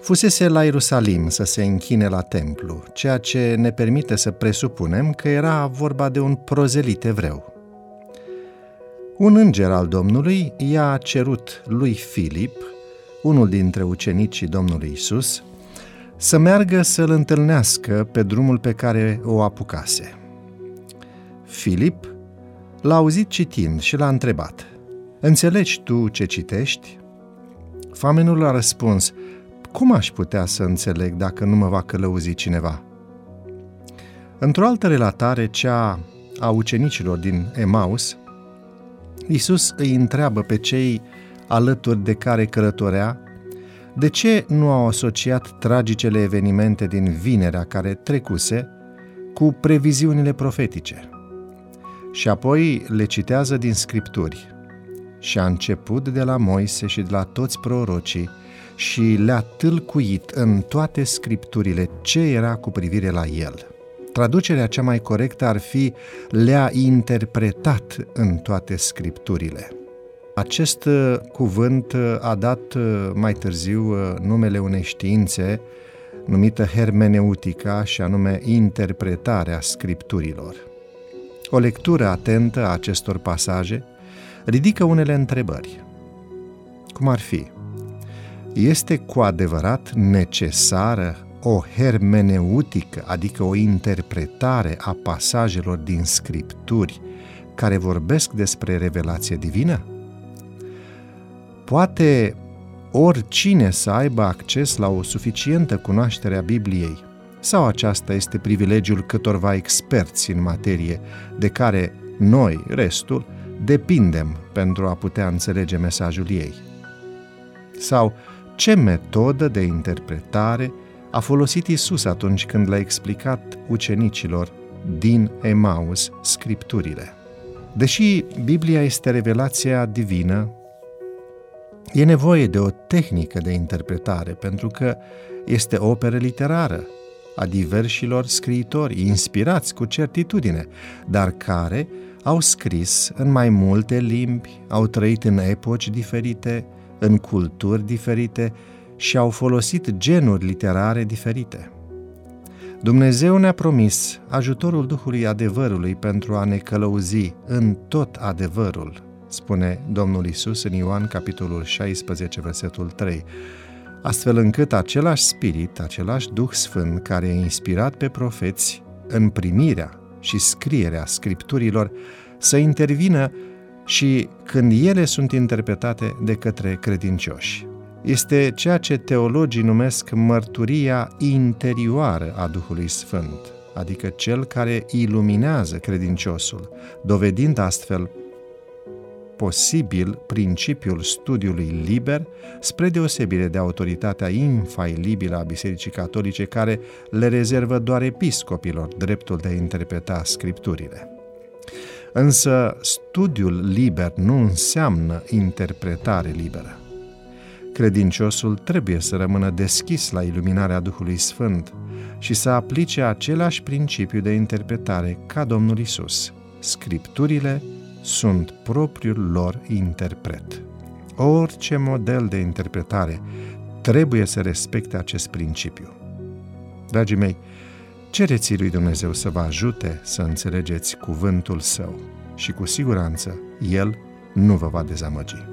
Fusese la Ierusalim să se închine la templu, ceea ce ne permite să presupunem că era vorba de un prozelit evreu. Un înger al Domnului i-a cerut lui Filip, unul dintre ucenicii Domnului Isus, să meargă să-l întâlnească pe drumul pe care o apucase. Filip l-a auzit citind și l-a întrebat, Înțelegi tu ce citești? Famenul a răspuns, cum aș putea să înțeleg dacă nu mă va călăuzi cineva? Într-o altă relatare, cea a ucenicilor din Emaus, Iisus îi întreabă pe cei alături de care călătorea de ce nu au asociat tragicele evenimente din vinerea care trecuse cu previziunile profetice. Și apoi le citează din scripturi. Și a început de la Moise și de la toți prorocii și le-a tâlcuit în toate scripturile ce era cu privire la el. Traducerea cea mai corectă ar fi le-a interpretat în toate scripturile. Acest uh, cuvânt uh, a dat uh, mai târziu numele unei științe numită hermeneutica și anume interpretarea scripturilor. O lectură atentă a acestor pasaje ridică unele întrebări. Cum ar fi? Este cu adevărat necesară o hermeneutică, adică o interpretare a pasajelor din scripturi care vorbesc despre revelație divină? Poate oricine să aibă acces la o suficientă cunoaștere a Bibliei, sau aceasta este privilegiul câtorva experți în materie, de care noi, restul, depindem pentru a putea înțelege mesajul ei? Sau ce metodă de interpretare a folosit Isus atunci când le-a explicat ucenicilor din Emaus scripturile? Deși Biblia este revelația divină, E nevoie de o tehnică de interpretare, pentru că este operă literară a diversilor scriitori inspirați cu certitudine, dar care au scris în mai multe limbi, au trăit în epoci diferite, în culturi diferite și au folosit genuri literare diferite. Dumnezeu ne-a promis ajutorul Duhului adevărului pentru a ne călăuzi în tot adevărul, spune Domnul Isus în Ioan capitolul 16, versetul 3, astfel încât același spirit, același Duh Sfânt care a inspirat pe profeți în primirea și scrierea scripturilor să intervină și când ele sunt interpretate de către credincioși. Este ceea ce teologii numesc mărturia interioară a Duhului Sfânt, adică cel care iluminează credinciosul, dovedind astfel posibil principiul studiului liber, spre deosebire de autoritatea infailibilă a Bisericii Catolice care le rezervă doar episcopilor dreptul de a interpreta scripturile. Însă studiul liber nu înseamnă interpretare liberă. Credinciosul trebuie să rămână deschis la iluminarea Duhului Sfânt și să aplice același principiu de interpretare ca Domnul Isus. Scripturile sunt propriul lor interpret. Orice model de interpretare trebuie să respecte acest principiu. Dragii mei, cereți lui Dumnezeu să vă ajute să înțelegeți cuvântul său și cu siguranță El nu vă va dezamăgi. thank you